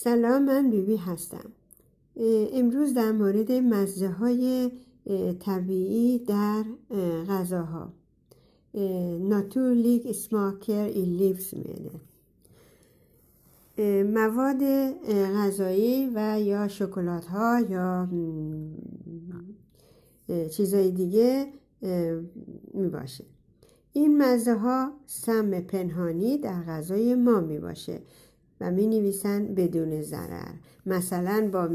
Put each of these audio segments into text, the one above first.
سلام من بیبی هستم. امروز در مورد مزه های طبیعی در غذاها. ناتورلیک سماکر ای لیفز میده مواد غذایی و یا شکلات ها یا چیزای دیگه می باشه این مزه ها سم پنهانی در غذای ما می باشه و می نویسن بدون ضرر. مثلا با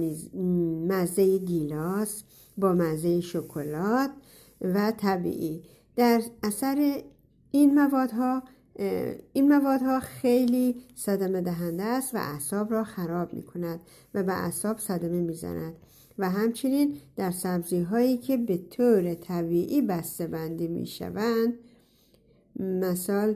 مزه گیلاس با مزه شکلات و طبیعی. در اثر این موادها این موادها خیلی صدمه دهنده است و اعصاب را خراب می کند و به اعصاب صدمه می زند و همچنین در سبزی هایی که به طور طبیعی بسته بندی می شوند مثال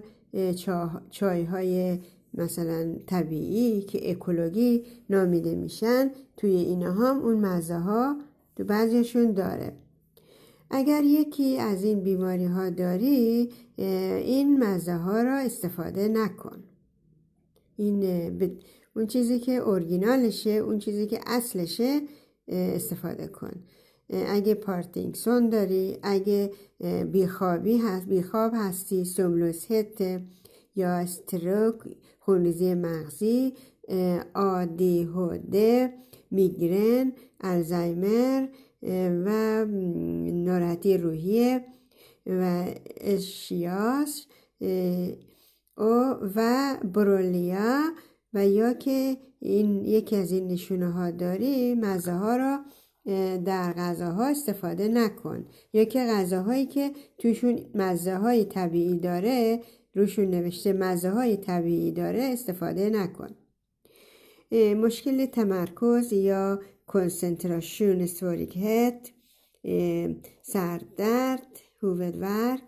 چای های مثلا طبیعی که اکولوژی نامیده میشن توی اینها هم اون مزه ها تو بعضیشون داره. اگر یکی از این بیماری ها داری این مزه ها را استفاده نکن. این اون چیزی که اورگینالشه اون چیزی که اصلشه استفاده کن. اگه پارتینگسون داری اگه بیخوابی هست بیخواب هستی سوملوسهت یا استروک خونریزی مغزی آدیهوده میگرن الزایمر و ناراحتی روحیه و اشیاس و برولیا و یا که این یکی از این نشونه ها داری مزه ها را در غذاها استفاده نکن. یا که غذاهایی که توشون مزه های طبیعی داره روشون نوشته مزه های طبیعی داره استفاده نکن. مشکل تمرکز یا کنسنتراسیون هت سردرد هوودورک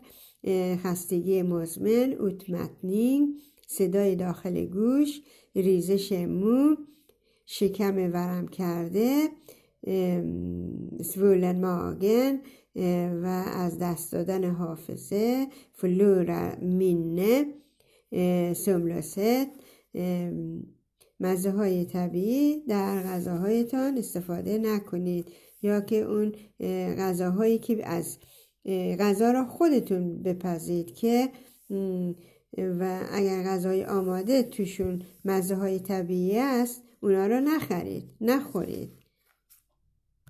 خستگی مزمن اوتمتنینگ صدای داخل گوش ریزش مو شکم ورم کرده سوولن ماگن و از دست دادن حافظه فلور مینه سوملوست مزه های طبیعی در غذاهایتان استفاده نکنید. یا که اون غذاهایی که از غذا را خودتون بپزید که و اگر غذای آماده توشون مزه های طبیعی است اونا را نخرید نخورید.